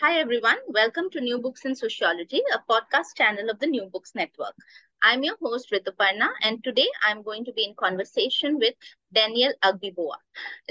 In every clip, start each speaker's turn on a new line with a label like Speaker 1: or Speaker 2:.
Speaker 1: Hi, everyone. Welcome to New Books in Sociology, a podcast channel of the New Books Network. I'm your host, Rituparna, and today I'm going to be in conversation with Daniel Agbiboa.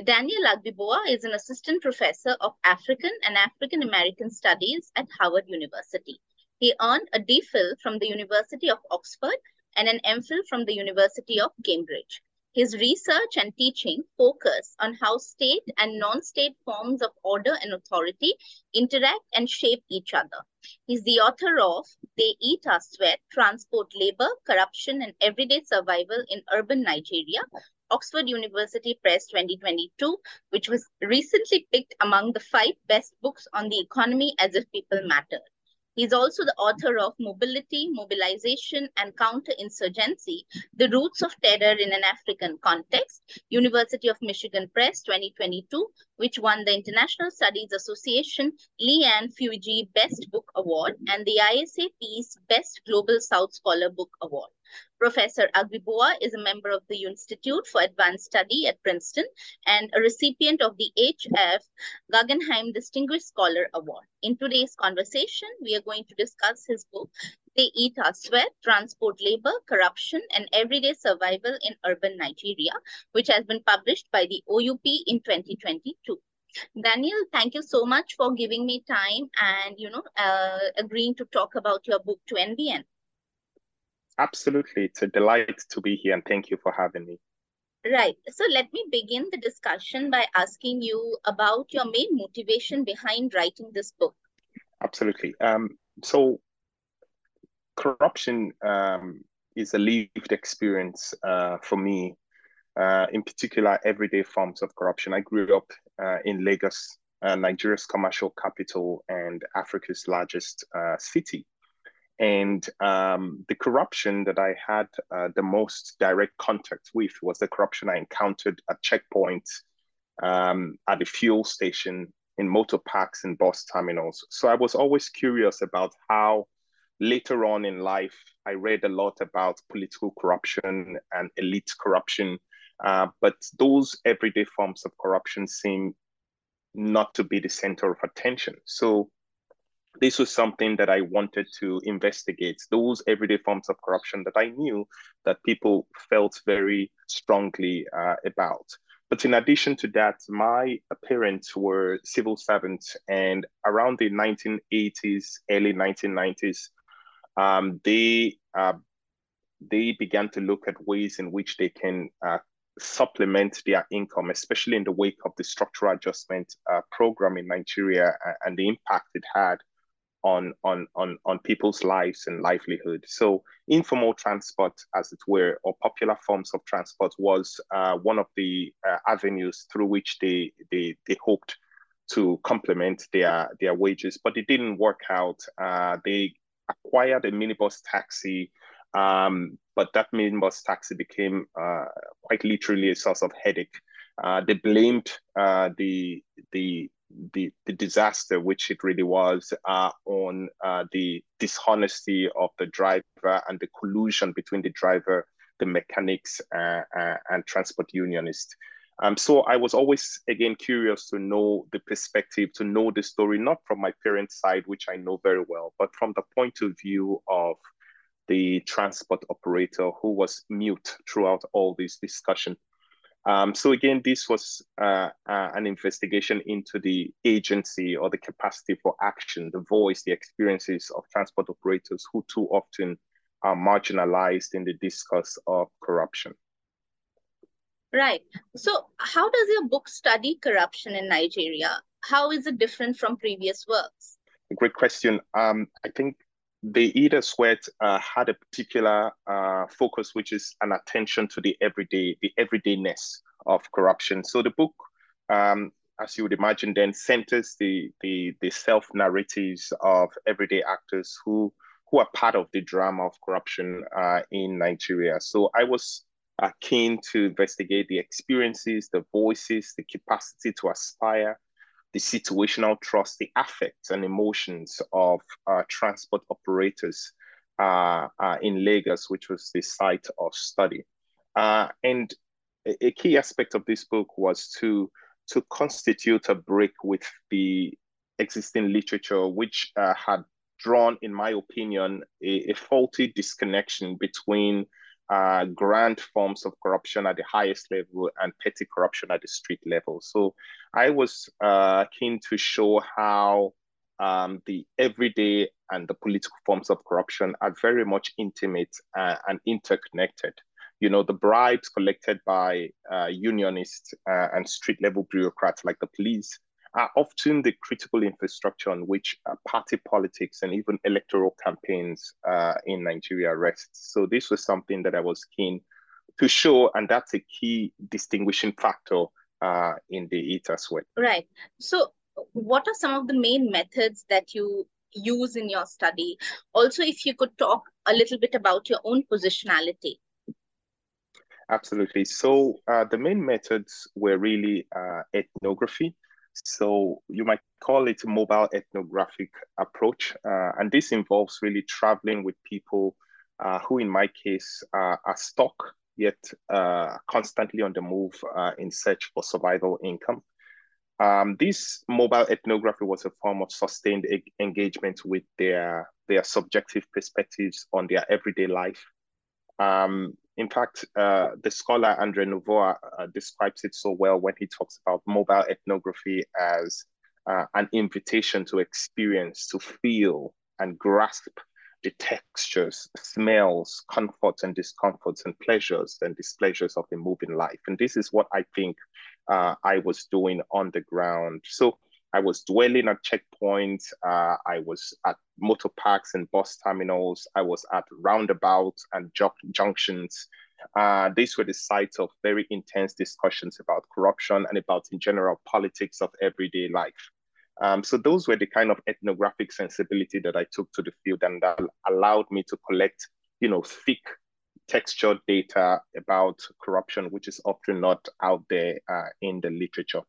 Speaker 1: Daniel Agbiboa is an assistant professor of African and African American Studies at Howard University. He earned a DPhil from the University of Oxford and an MPhil from the University of Cambridge. His research and teaching focus on how state and non-state forms of order and authority interact and shape each other. He's the author of They Eat Our Sweat, Transport Labor, Corruption and Everyday Survival in Urban Nigeria, Oxford University Press 2022, which was recently picked among the five best books on the economy as if people mattered. He's also the author of Mobility, Mobilization, and Counterinsurgency, The Roots of Terror in an African Context, University of Michigan Press 2022, which won the International Studies Association Lee Ann Fujii Best Book Award and the ISA Peace Best Global South Scholar Book Award. Professor Agbiboa is a member of the Institute for Advanced Study at Princeton and a recipient of the H.F. Guggenheim Distinguished Scholar Award. In today's conversation, we are going to discuss his book, They Eat Our Sweat, Transport Labor, Corruption, and Everyday Survival in Urban Nigeria, which has been published by the OUP in 2022. Daniel, thank you so much for giving me time and, you know, uh, agreeing to talk about your book to NBN.
Speaker 2: Absolutely. It's a delight to be here and thank you for having me.
Speaker 1: Right. So let me begin the discussion by asking you about your main motivation behind writing this book.
Speaker 2: Absolutely. Um, so corruption um, is a lived experience uh, for me, uh, in particular, everyday forms of corruption. I grew up uh, in Lagos, uh, Nigeria's commercial capital and Africa's largest uh, city. And um, the corruption that I had uh, the most direct contact with was the corruption I encountered at checkpoints, um, at the fuel station, in motor parks and bus terminals. So I was always curious about how later on in life, I read a lot about political corruption and elite corruption. Uh, but those everyday forms of corruption seem not to be the center of attention. So this was something that I wanted to investigate those everyday forms of corruption that I knew that people felt very strongly uh, about. But in addition to that, my parents were civil servants, and around the 1980s, early 1990s, um, they uh, they began to look at ways in which they can uh, supplement their income, especially in the wake of the structural adjustment uh, program in Nigeria and the impact it had on on on on people's lives and livelihood. So informal transport, as it were, or popular forms of transport, was uh, one of the uh, avenues through which they they they hoped to complement their their wages, but it didn't work out. Uh, they acquired a minibus taxi. Um, but that minibus taxi became uh, quite literally a source of headache. Uh, they blamed uh, the the the, the disaster, which it really was, uh, on uh, the dishonesty of the driver and the collusion between the driver, the mechanics, uh, uh, and transport unionists. Um, so I was always, again, curious to know the perspective, to know the story, not from my parents' side, which I know very well, but from the point of view of the transport operator who was mute throughout all this discussion. Um, so again, this was uh, uh, an investigation into the agency or the capacity for action, the voice, the experiences of transport operators who too often are marginalized in the discourse of corruption.
Speaker 1: Right. So how does your book study corruption in Nigeria? How is it different from previous works?
Speaker 2: Great question. Um, I think They Eat Our Sweat uh, had a particular uh, focus, which is an attention to the everyday, the everydayness of corruption. So the book um, as you would imagine, then centers the the the self narratives of everyday actors who who are part of the drama of corruption uh, in Nigeria. So I was uh, keen to investigate the experiences, the voices, the capacity to aspire, the situational trust, the affects and emotions of uh, transport operators uh, uh, in Lagos, which was the site of study. Uh, and a, a key aspect of this book was to to constitute a break with the existing literature, which uh, had drawn, in my opinion, a, a faulty disconnection between uh, grand forms of corruption at the highest level and petty corruption at the street level. So I was uh, keen to show how um, the everyday and the political forms of corruption are very much intimate uh, and interconnected you know, the bribes collected by uh, unionists uh, and street level bureaucrats like the police are often the critical infrastructure on which uh, party politics and even electoral campaigns uh, in Nigeria rest. So this was something that I was keen to show, and that's a key distinguishing factor uh, in the EAT as well.
Speaker 1: Right. So what are some of the main methods that you use in your study? Also, if you could talk a little bit about your own positionality
Speaker 2: Absolutely. So uh, the main methods were really uh, ethnography. So you might call it a mobile ethnographic approach. Uh, and this involves really traveling with people uh, who, in my case, are stuck yet uh, constantly on the move uh, in search for survival income. Um, this mobile ethnography was a form of sustained e- engagement with their, their subjective perspectives on their everyday life. Um, in fact, uh, the scholar Andre Novoa uh, describes it so well when he talks about mobile ethnography as uh, an invitation to experience, to feel and grasp the textures, smells, comforts and discomforts, and pleasures and displeasures of the moving life. And this is what I think uh, I was doing on the ground. So I was dwelling at checkpoints. Uh, I was at motor parks and bus terminals. I was at roundabouts and ju- junctions. Uh, these were the sites of very intense discussions about corruption and about, in general, politics of everyday life. Um, so those were the kind of ethnographic sensibility that I took to the field, and that allowed me to collect, you know, thick textured data about corruption, which is often not out there uh, in the literature.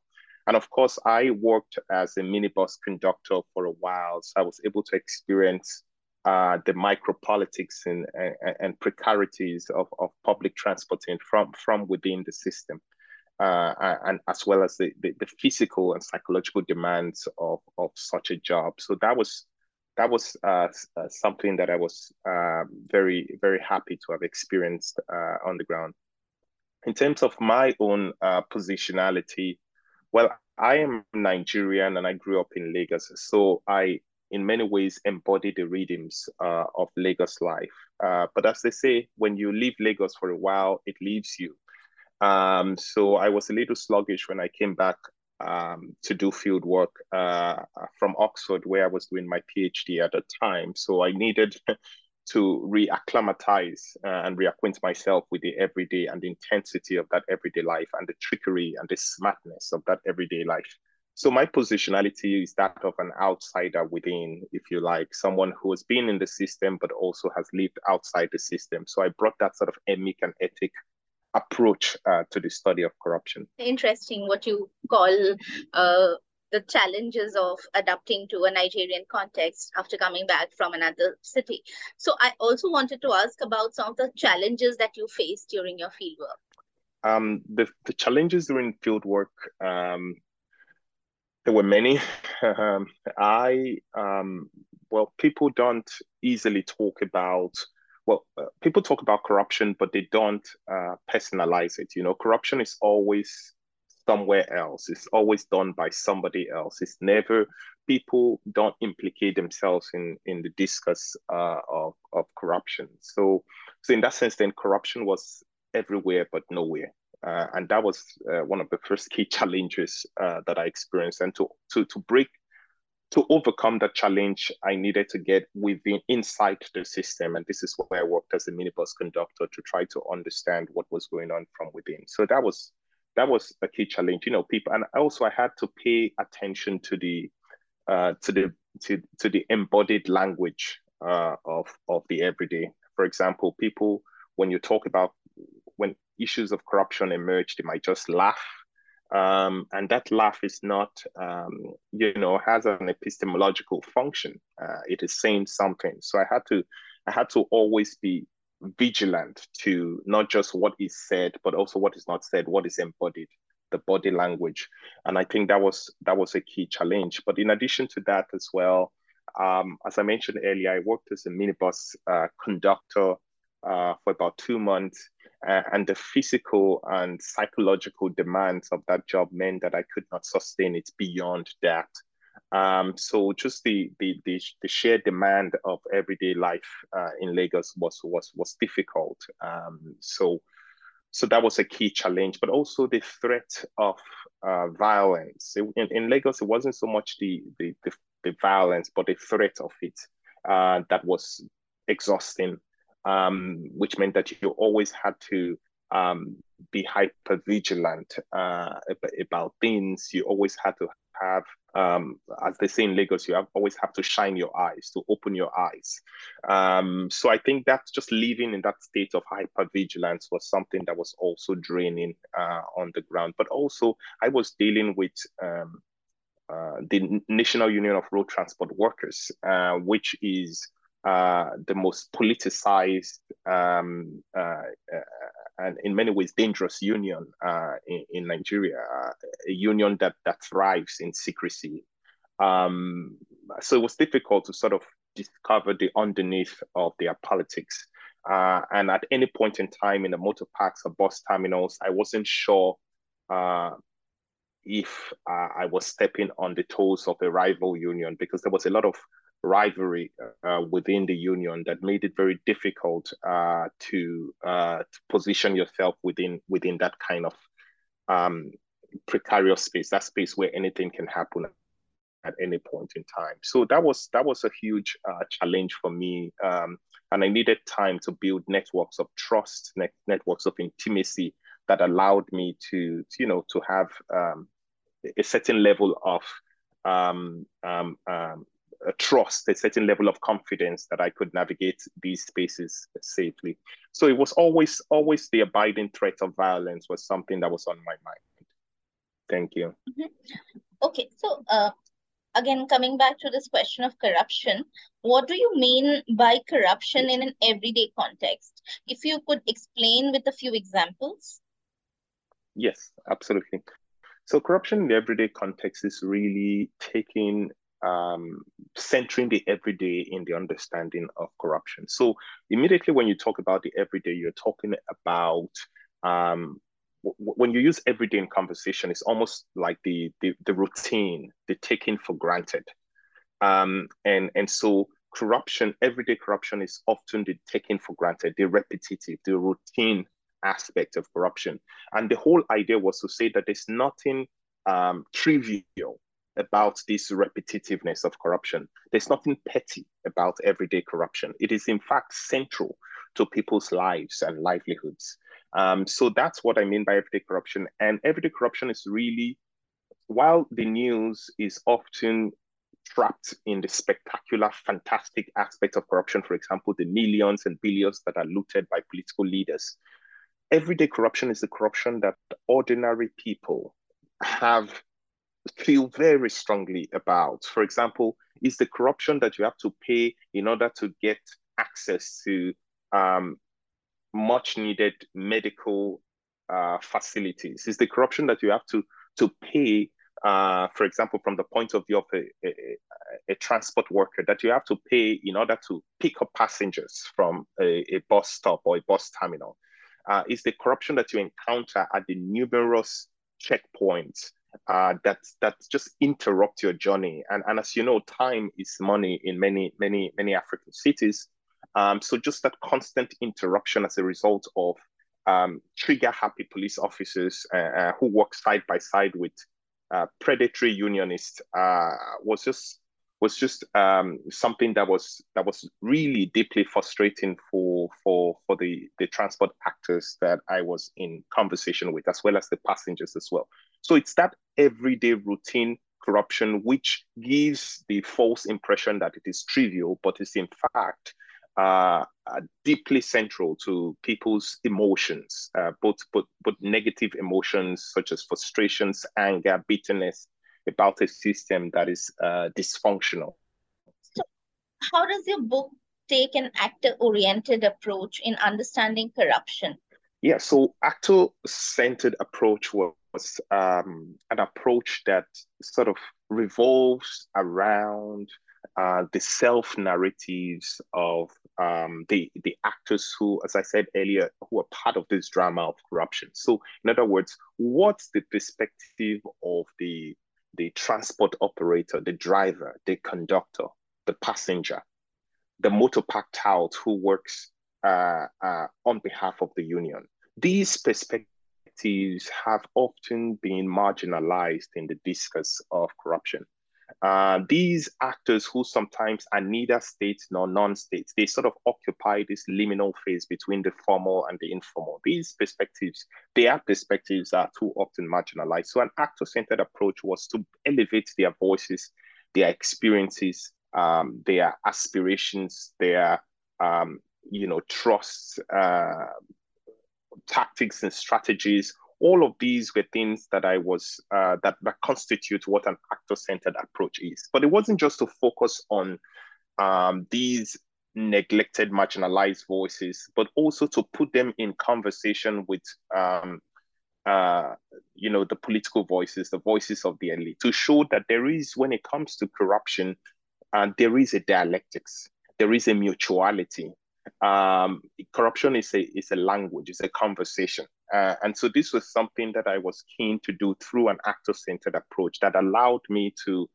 Speaker 2: And of course, I worked as a minibus conductor for a while, so I was able to experience uh, the micropolitics and, and, and precarities of, of public transporting from, from within the system. Uh, and as well as the, the, the, physical and psychological demands of, of such a job. So that was that was uh, uh something that I was uh, very very happy to have experienced uh, on the ground. In terms of my own positionality, well, I am Nigerian and I grew up in Lagos. So I, in many ways, embody the rhythms uh, of Lagos life. Uh, but as they say, when you leave Lagos for a while, it leaves you. Um, so I was a little sluggish when I came back um, to do field work uh, from Oxford, where I was doing my PhD at the time. So I needed to reacclimatize uh, and reacquaint myself with the everyday and the intensity of that everyday life and the trickery and the smartness of that everyday life. So my positionality is that of an outsider within, if you like, someone who has been in the system but also has lived outside the system. So I brought that sort of emic and etic approach uh, to the study of corruption.
Speaker 1: Interesting, what you call uh, the challenges of adapting to a Nigerian context after coming back from another city. So I also wanted to ask about some of the challenges that you faced during your fieldwork.
Speaker 2: Um, the, the challenges during fieldwork, um, there were many. um, I, um, well, people don't easily talk about well, uh, people talk about corruption, but they don't uh, personalize it. You know, corruption is always somewhere else. It's always done by somebody else. It's never people don't implicate themselves in in the discuss uh, of of corruption. So so in that sense, then corruption was everywhere but nowhere. Uh, and that was uh, one of the first key challenges uh, that I experienced. And to to to break to overcome that challenge, I needed to get within inside the system. And this is where I worked as a minibus conductor to try to understand what was going on from within. So that was that was a key challenge. You know, people, and also I had to pay attention to the uh, to the to to the embodied language uh, of of the everyday. For example, people when you talk about when issues of corruption emerge, they might just laugh. Um, and that laugh is not, um, you know, has an epistemological function. Uh, it is saying something. So I had to, I had to always be vigilant to not just what is said, but also what is not said, what is embodied, the body language. And I think that was that was a key challenge. But in addition to that as well, um, as I mentioned earlier, I worked as a minibus uh, conductor uh, for about two months. Uh, and the physical and psychological demands of that job meant that I could not sustain it beyond that. Um, so just the, the the the sheer demand of everyday life uh, in Lagos was was was difficult. Um, so so that was a key challenge, but also the threat of uh, violence. In, in Lagos, it wasn't so much the, the the, the violence, but the threat of it uh, that was exhausting um, which meant that you always had to um, be hyper vigilant uh, about things. You always had to have, um, as they say in Lagos, you have, always have to shine your eyes, to open your eyes. Um, so I think that just living in that state of hyper vigilance was something that was also draining uh, on the ground. But also, I was dealing with um, uh, the National Union of Road Transport Workers, uh, which is uh, the most politicized um, uh, uh, and in many ways dangerous union uh, in, in, Nigeria, uh, a union that that thrives in secrecy. Um, so it was difficult to sort of discover the underneath of their politics. Uh, and at any point in time in the motor parks or bus terminals, I wasn't sure if I was stepping on the toes of a rival union because there was a lot of rivalry uh, within the union that made it very difficult uh, to, uh, to position yourself within within that kind of um, precarious space, that space where anything can happen at any point in time. So that was that was a huge uh, challenge for me, um, and I needed time to build networks of trust, net- networks of intimacy that allowed me to, you know, to have um, a certain level of um, um, um, a trust, a certain level of confidence that I could navigate these spaces safely. So it was always, always the abiding threat of violence was something that was on my mind. Thank you.
Speaker 1: Mm-hmm. Okay, so uh, again, coming back to this question of corruption, what do you mean by corruption in an everyday context? If you could explain with a few examples.
Speaker 2: Yes, absolutely. So corruption in the everyday context is really taking um, centering the everyday in the understanding of corruption. So immediately when you talk about the everyday, you're talking about um, when you use everyday in conversation, it's almost like the the, the routine, the taking for granted, um, and and so corruption, everyday corruption, is often the taking for granted, the repetitive, the routine aspect of corruption. And the whole idea was to say that there's nothing um, trivial about this repetitiveness of corruption. There's nothing petty about everyday corruption. It is, in fact, central to people's lives and livelihoods. Um, so that's what I mean by everyday corruption. And everyday corruption is really, while the news is often trapped in the spectacular, fantastic aspects of corruption, for example, the millions and billions that are looted by political leaders, everyday corruption is the corruption that ordinary people have feel very strongly about. For example, is the corruption that you have to pay in order to get access to um, much needed medical uh, facilities? Is the corruption that you have to to pay, uh, for example, from the point of view of a, a, a, transport worker, that you have to pay in order to pick up passengers from a, a bus stop or a bus terminal? Uh, is the corruption that you encounter at the numerous checkpoints uh, that that just interrupt your journey. And and as you know, time is money in many many many African cities. Um, so just that constant interruption as a result of um, trigger happy police officers uh, uh, who work side by side with uh, predatory unionists uh, was just was just um, something that was that was really deeply frustrating for for for the the transport actors that I was in conversation with, as well as the passengers as well. So it's that everyday routine corruption which gives the false impression that it is trivial, but it's in fact uh, deeply central to people's emotions, uh, both, both both negative emotions such as frustrations, anger, bitterness, about a system that is uh, dysfunctional.
Speaker 1: So, how does your book take an actor oriented approach in understanding corruption?
Speaker 2: Yeah, so actor centered approach was um, an approach that sort of revolves around uh, the self narratives of um, the the actors who, as I said earlier, who are part of this drama of corruption. So, in other words, what's the perspective of the the transport operator, the driver, the conductor, the passenger, the motor park out who works uh, uh, on behalf of the union. These perspectives have often been marginalized in the discourse of corruption. Uh, these actors who sometimes are neither states nor non-states, they sort of occupy this liminal phase between the formal and the informal. These perspectives, their perspectives are too often marginalized. So an actor-centered approach was to elevate their voices, their experiences, um, their aspirations, their um, you know trusts, uh, tactics and strategies all of these were things that I was uh, that that constitute what an actor-centered approach is. But it wasn't just to focus on um, these neglected, marginalized voices, but also to put them in conversation with um, uh, you know the political voices, the voices of the elite, to show that there is, when it comes to corruption, uh, there is a dialectics, there is a mutuality. Um, corruption is a is a language, it's a conversation uh, and so this was something that I was keen to do through an actor-centered approach that allowed me to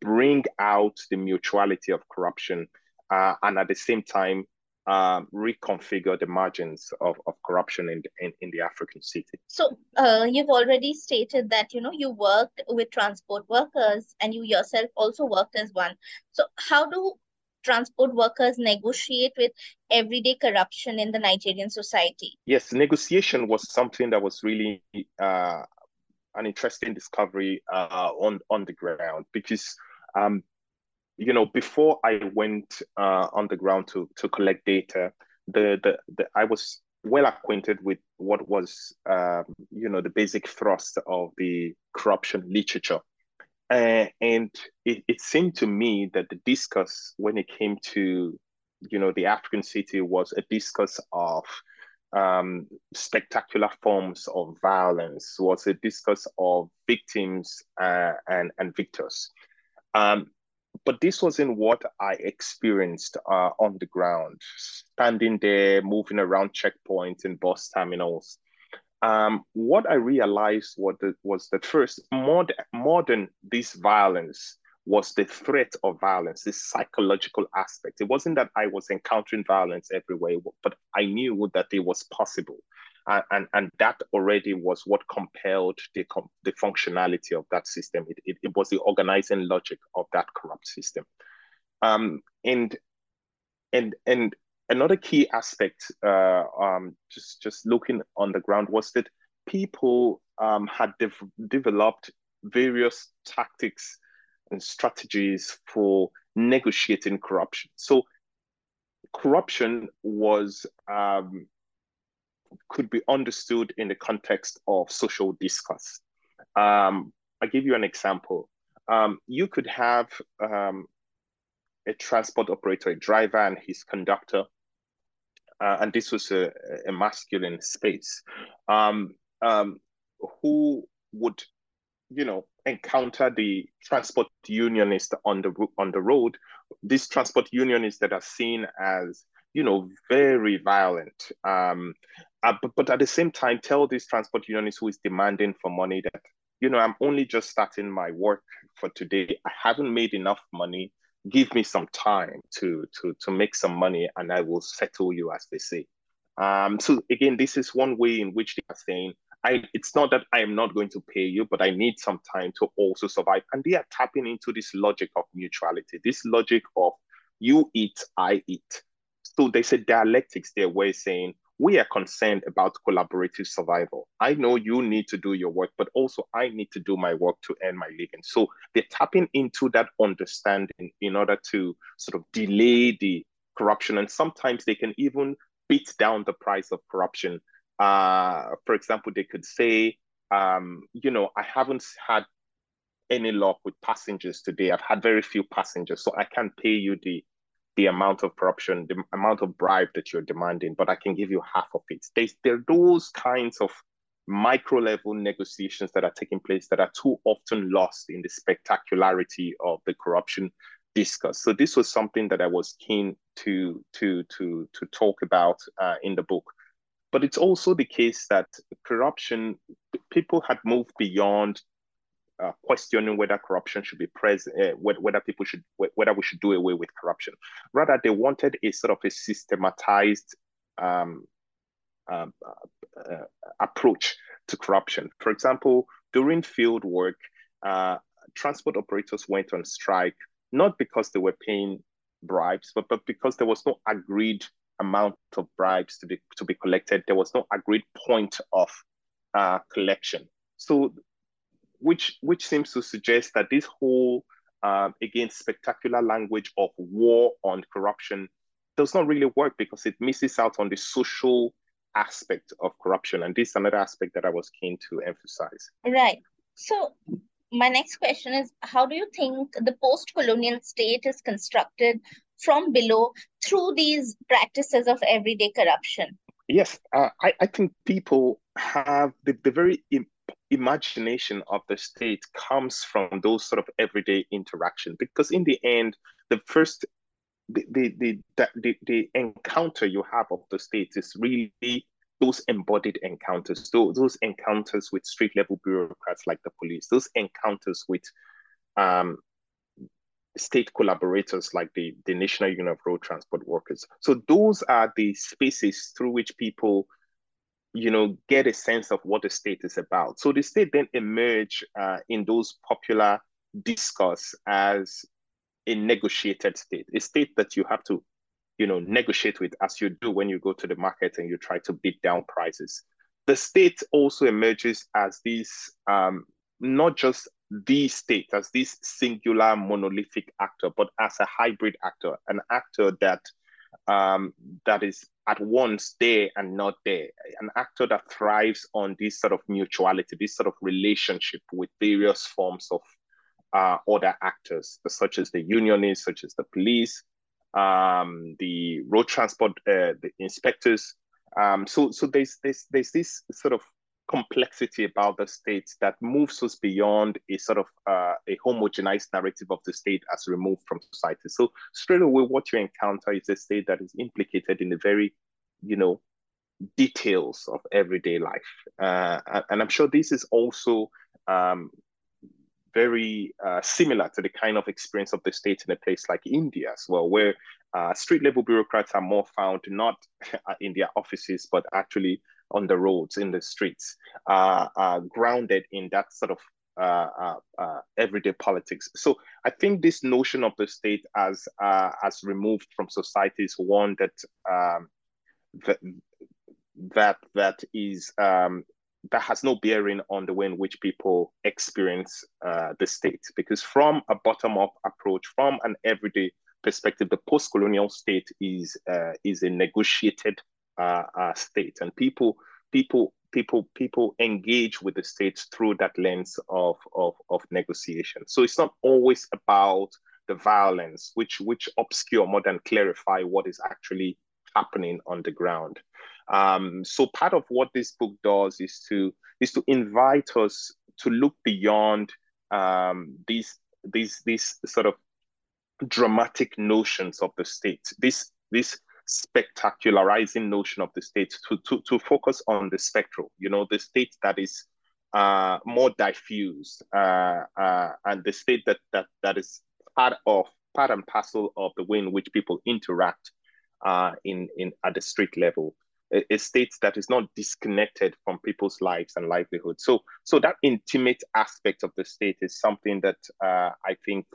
Speaker 2: bring out the mutuality of corruption uh, and at the same time um, reconfigure the margins of, of corruption in, in, in the African city.
Speaker 1: So uh, you've already stated that, you know, you worked with transport workers and you yourself also worked as one. So how do transport workers negotiate with everyday corruption in the Nigerian society?
Speaker 2: Yes, negotiation was something that was really uh, an interesting discovery uh, on on the ground because um, you know before I went uh, on the ground to to collect data, the, the the I was well acquainted with what was um, you know the basic thrust of the corruption literature uh, and it, it seemed to me that the discourse when it came to you know the african city was a discourse of um, spectacular forms of violence was a discourse of victims uh, and and victors. Um, but this wasn't what I experienced uh, on the ground, standing there, moving around checkpoints and bus terminals, um, what I realized was that, was that first, more, more than this violence was the threat of violence, this psychological aspect. It wasn't that I was encountering violence everywhere, but I knew that it was possible. Uh, and, and that already was what compelled the, the functionality of that system. It, it, it was the organizing logic of that corrupt system. Um, and, and, and another key aspect, uh, um, just just looking on the ground, was that people um, had developed various tactics and strategies for negotiating corruption. So corruption was um, could be understood in the context of social discourse. Um, I'll give you an example. Um, you could have um, a transport operator, a driver, and his conductor uh, and this was a, a masculine space, um, um, who would, you know, encounter the transport unionists on the on the road. These transport unionists that are seen as, you know, very violent, um, uh, but, but at the same time, tell this transport unionist who is demanding for money that, you know, I'm only just starting my work for today. I haven't made enough money give me some time to to to make some money and I will settle you, as they say. Um, so again, this is one way in which they are saying, I it's not that I am not going to pay you, but I need some time to also survive. And they are tapping into this logic of mutuality, this logic of you eat, I eat. So there's a dialectics there where saying we are concerned about collaborative survival. I know you need to do your work, but also I need to do my work to earn my living. So they're tapping into that understanding in order to sort of delay the corruption. And sometimes they can even beat down the price of corruption. Uh, for example, they could say, um, you know, I haven't had any luck with passengers today. I've had very few passengers, so I can't pay you the the amount of corruption, the amount of bribe that you're demanding, but I can give you half of it. There's, there are those kinds of micro level negotiations that are taking place that are too often lost in the spectacularity of the corruption discuss. So this was something that I was keen to to to to talk about uh, in the book. But it's also the case that corruption, people had moved beyond uh, questioning whether corruption should be present, uh, whether people should, whether we should do away with corruption. Rather, they wanted a sort of a systematized um, um uh, uh, approach to corruption. For example, during field work, uh, transport operators went on strike not because they were paying bribes, but, but because there was no agreed amount of bribes to be to be collected. There was no agreed point of uh, collection. So which which seems to suggest that this whole um, again spectacular language of war on corruption does not really work because it misses out on the social aspect of corruption. And this is another aspect that i was keen to emphasize.
Speaker 1: Right. So my next question is how do you think the post-colonial state is constructed from below through these practices of everyday corruption?
Speaker 2: Yes uh, I, I think people have the, the very imagination of the state comes from those sort of everyday interaction because in the end the first the the, the the the encounter you have of the state is really those embodied encounters those, those encounters with street level bureaucrats like the police those encounters with um, state collaborators like the, the National Union of Road Transport Workers. So those are the spaces through which people you know, get a sense of what the state is about. So the state then emerge uh, in those popular discourse as a negotiated state, a state that you have to, you know, negotiate with as you do when you go to the market and you try to beat down prices. The state also emerges as this, um, not just the state, as this singular monolithic actor, but as a hybrid actor, an actor that um, that is at once there and not there. An actor that thrives on this sort of mutuality, this sort of relationship with various forms of uh, other actors, such as the unionists, such as the police, um, the road transport, uh, the inspectors. Um, so, so there's, there's there's this sort of complexity about the state that moves us beyond a sort of uh, a homogenized narrative of the state as removed from society. So straight away, what you encounter is a state that is implicated in the very, you know, details of everyday life. Uh, and I'm sure this is also um, very uh, similar to the kind of experience of the state in a place like India as well, where uh, street level bureaucrats are more found not in their offices, but actually on the roads, in the streets, uh, uh, grounded in that sort of uh, uh, uh, everyday politics. So I think this notion of the state as uh, as removed from society is one that um, that that is um, that has no bearing on the way in which people experience the state. Because from a bottom up approach, from an everyday perspective, the post colonial state is is a negotiated uh, state, and people people people people engage with the state through that lens of, of of negotiation. So it's not always about the violence, which which obscure more than clarify what is actually happening on the ground. Um, so part of what this book does is to is to invite us to look beyond um, these these these sort of dramatic notions of the state. This this spectacularizing notion of the state to, to, to focus on the spectral, you know, the state that is uh, more diffuse uh, uh, and the state that, that, that is part of, part and parcel of the way in which people interact uh, in, in at the street level. a, state that is not disconnected from people's lives and livelihood. So, so that intimate aspect of the state is something that uh, I think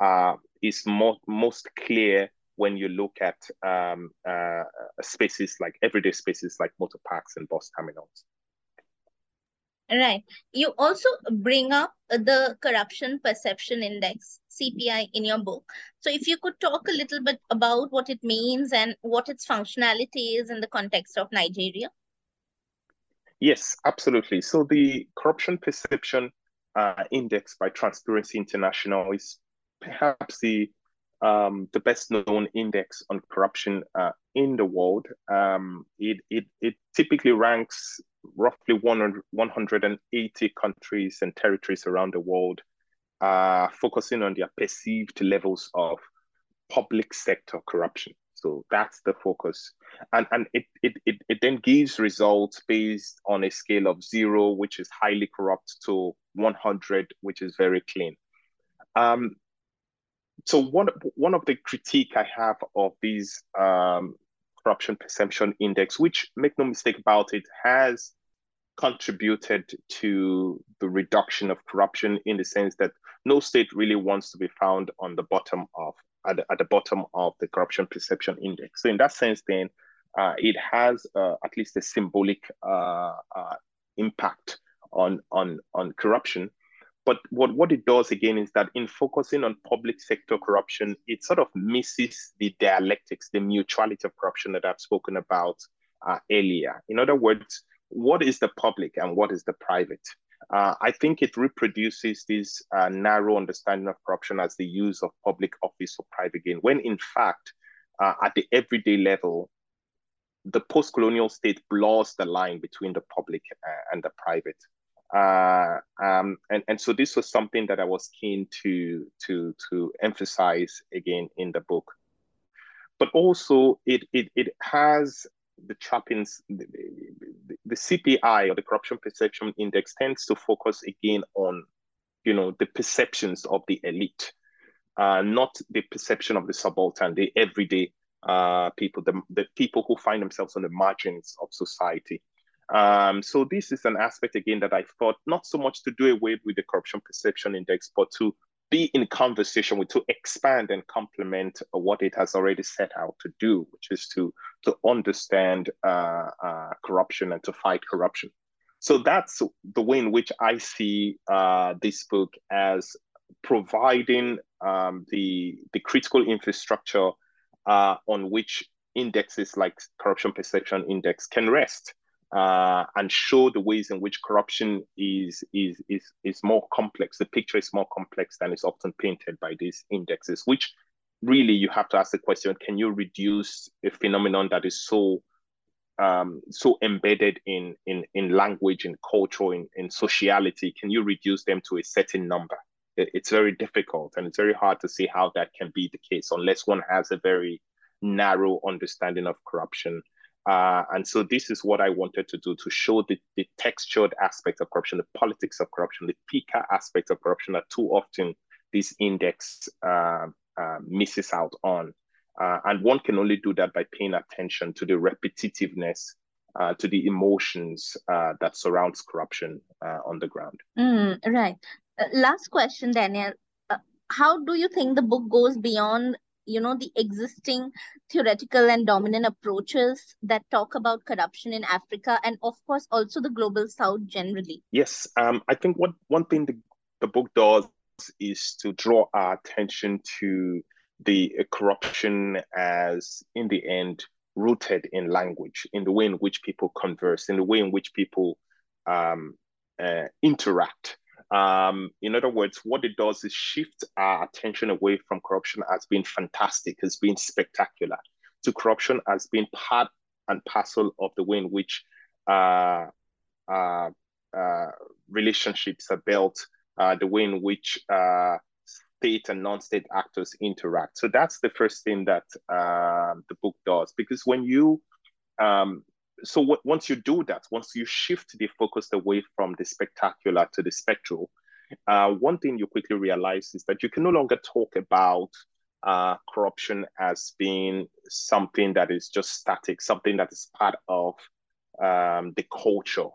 Speaker 2: uh, is more, most clear when you look at um, uh, spaces like everyday spaces like motor parks and bus terminals.
Speaker 1: Right. You also bring up the Corruption Perception Index, CPI, in your book. So, if you could talk a little bit about what it means and what its functionality is in the context of Nigeria.
Speaker 2: Yes, absolutely. So, the Corruption Perception uh, Index by Transparency International is perhaps the um, the best known index on corruption uh, in the world. Um, it, it, it typically ranks roughly 100, 180 countries and territories around the world, uh, focusing on their perceived levels of public sector corruption. So that's the focus. And, and it, it, it, it then gives results based on a scale of zero, which is highly corrupt, to 100, which is very clean. Um, so one, one of the critique I have of these um, corruption perception index, which make no mistake about it, has contributed to the reduction of corruption in the sense that no state really wants to be found on the bottom of at the, at the bottom of the corruption perception index. So in that sense, then uh, it has uh, at least a symbolic uh, uh impact on on on corruption. But what, what it does again is that in focusing on public sector corruption, it sort of misses the dialectics, the mutuality of corruption that I've spoken about uh, earlier. In other words, what is the public and what is the private? Uh, I think it reproduces this uh, narrow understanding of corruption as the use of public office for private gain, when in fact, uh, at the everyday level, the post colonial state blurs the line between the public uh, and the private. Uh, um, and, and so this was something that I was keen to, to, to emphasize again in the book. But also, it, it, it has the trappings, the, the, the CPI or the Corruption Perception Index tends to focus again on, you know, the perceptions of the elite, uh, not the perception of the subaltern, the everyday uh, people, the, the people who find themselves on the margins of society. Um, so this is an aspect again that I thought not so much to do away with the corruption perception index, but to be in conversation with, to expand and complement what it has already set out to do, which is to to understand uh, uh, corruption and to fight corruption. So that's the way in which I see uh, this book as providing um, the the critical infrastructure uh, on which indexes like corruption perception index can rest uh, and show the ways in which corruption is, is, is, is more complex. The picture is more complex than is often painted by these indexes, which really you have to ask the question, can you reduce a phenomenon that is so um, so embedded in, in, in language, in culture, in, in sociality, can you reduce them to a certain number? It's very difficult and it's very hard to see how that can be the case unless one has a very narrow understanding of corruption uh, and so this is what I wanted to do to show the, the textured aspects of corruption, the politics of corruption, the pica aspects of corruption that too often this index uh, uh, misses out on. Uh, and one can only do that by paying attention to the repetitiveness, uh, to the emotions uh, that surrounds corruption on the ground.
Speaker 1: Mm, right. last question, Daniel. how do you think the book goes beyond you know the existing theoretical and dominant approaches that talk about corruption in africa and of course also the global south generally.
Speaker 2: Yes um, i think what one thing the, the book does is to draw our attention to the corruption as in the end rooted in language in the way in which people converse in the way in which people um, uh, interact um, in other words, what it does is shift our attention away from corruption as being fantastic, as being spectacular, to corruption as being part and parcel of the way in which uh, uh, uh, relationships are built, uh, the way in which uh, state and non-state actors interact. So that's the first thing that um, the book does, because when you um, so w- once you do that, once you shift the focus away from the spectacular to the spectral, uh, one thing you quickly realize is that you can no longer talk about uh, corruption as being something that is just static, something that is part of um, the culture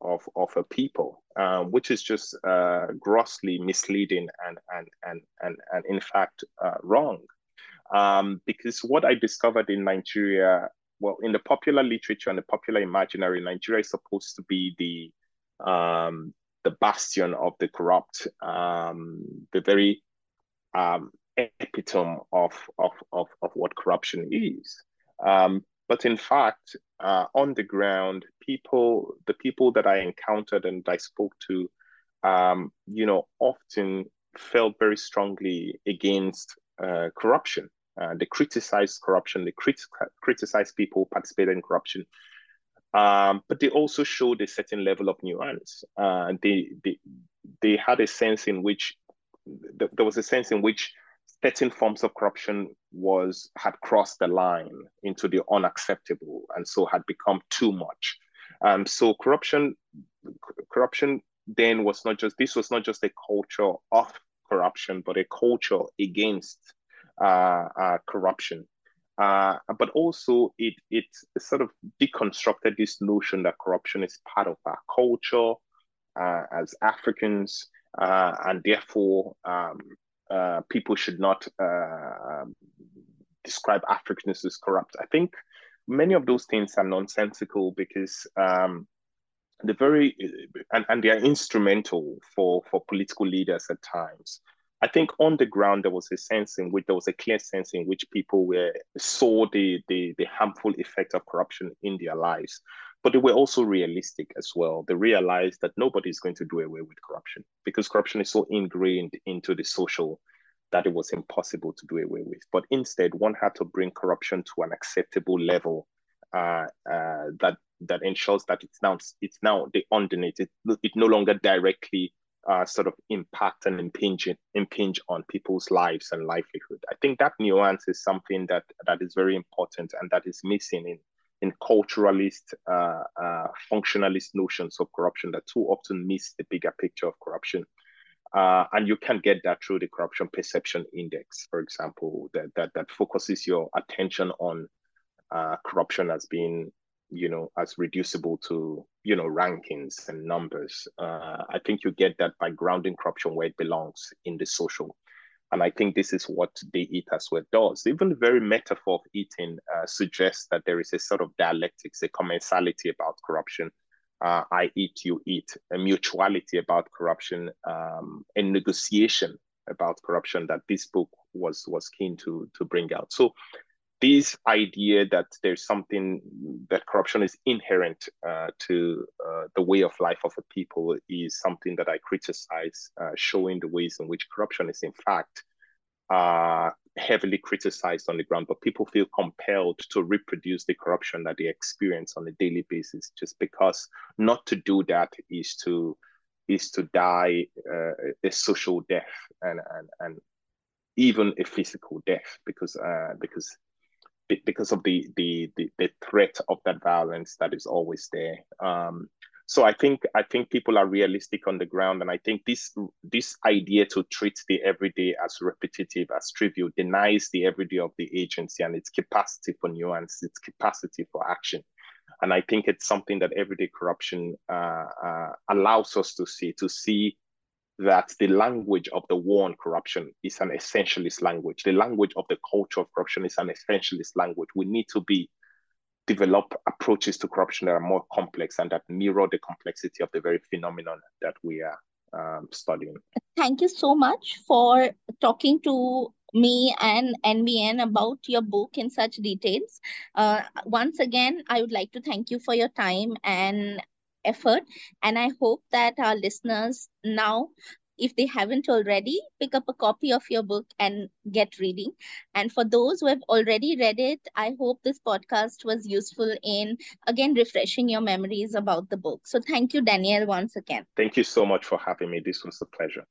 Speaker 2: of of a people, um, which is just uh, grossly misleading and and and and and in fact uh, wrong. Um, because what I discovered in Nigeria, well, in the popular literature and the popular imaginary, Nigeria is supposed to be the um, the bastion of the corrupt, um, the very um, epitome of, of, of, of what corruption is. Um, but in fact, uh, on the ground, people, the people that I encountered and I spoke to, um, you know, often felt very strongly against uh, corruption. Uh, they criticized corruption. They crit- criticized people participating in corruption. Um, but they also showed a certain level of nuance. Uh, they, they, they had a sense in which th- there was a sense in which certain forms of corruption was had crossed the line into the unacceptable and so had become too much um, so corruption corruption then was not just this was not just a culture of corruption but a culture against corruption uh, but also it it sort of deconstructed this notion that corruption is part of our culture uh, as Africans, uh, and therefore um, uh, people should not uh, describe Africans as corrupt. I think many of those things are nonsensical because um, the very and, and they are instrumental for for political leaders at times. I think on the ground there was a sense in which there was a clear sense in which people were saw the the, the harmful effect of corruption in their lives but they were also realistic as well. They realized that nobody is going to do away with corruption because corruption is so ingrained into the social that it was impossible to do away with. But instead, one had to bring corruption to an acceptable level uh, uh, that that ensures that it's now it's now the underneath it, it no longer directly uh, sort of impact and impinge impinge on people's lives and livelihood. I think that nuance is something that that is very important and that is missing in in culturalist, uh, uh, functionalist notions of corruption that too often miss the bigger picture of corruption. Uh, and you can get that through the corruption perception index, for example, that that, that focuses your attention on uh, corruption as being, you know, as reducible to, you know, rankings and numbers. Uh, I think you get that by grounding corruption where it belongs in the social and I think this is what They Eat Our Sweat does. Even the very metaphor of eating uh, suggests that there is a sort of dialectics, a commensality about corruption. Uh, I eat, you eat, a mutuality about corruption, um, a negotiation about corruption that this book was was keen to to bring out. So this idea that there's something that corruption is inherent uh, to uh, the way of life of a people is something that I criticize, uh, showing the ways in which corruption is in fact uh, heavily criticized on the ground, but people feel compelled to reproduce the corruption that they experience on a daily basis, just because not to do that is to is to die uh, a social death and and and even a physical death because uh, because because of the, the, the the threat of that violence that is always there. Um, so I think I think people are realistic on the ground, and I think this this idea to treat the everyday as repetitive, as trivial, denies the everyday of the agency and its capacity for nuance, its capacity for action. And I think it's something that everyday corruption uh, uh, allows us to see, to see that the language of the war on corruption is an essentialist language. The language of the culture of corruption is an essentialist language. We need to be develop approaches to corruption that are more complex and that mirror the complexity of the very phenomenon that we are um, studying.
Speaker 1: Thank you so much for talking to me and NBN about your book in such details. Uh, once again, I would like to thank you for your time and effort. And I hope that our listeners now if they haven't already, pick up a copy of your book and get reading. And for those who have already read it, I hope this podcast was useful in, again, refreshing your memories about the book. So thank you, Daniel, once again.
Speaker 2: Thank you so much for having me. This was a pleasure.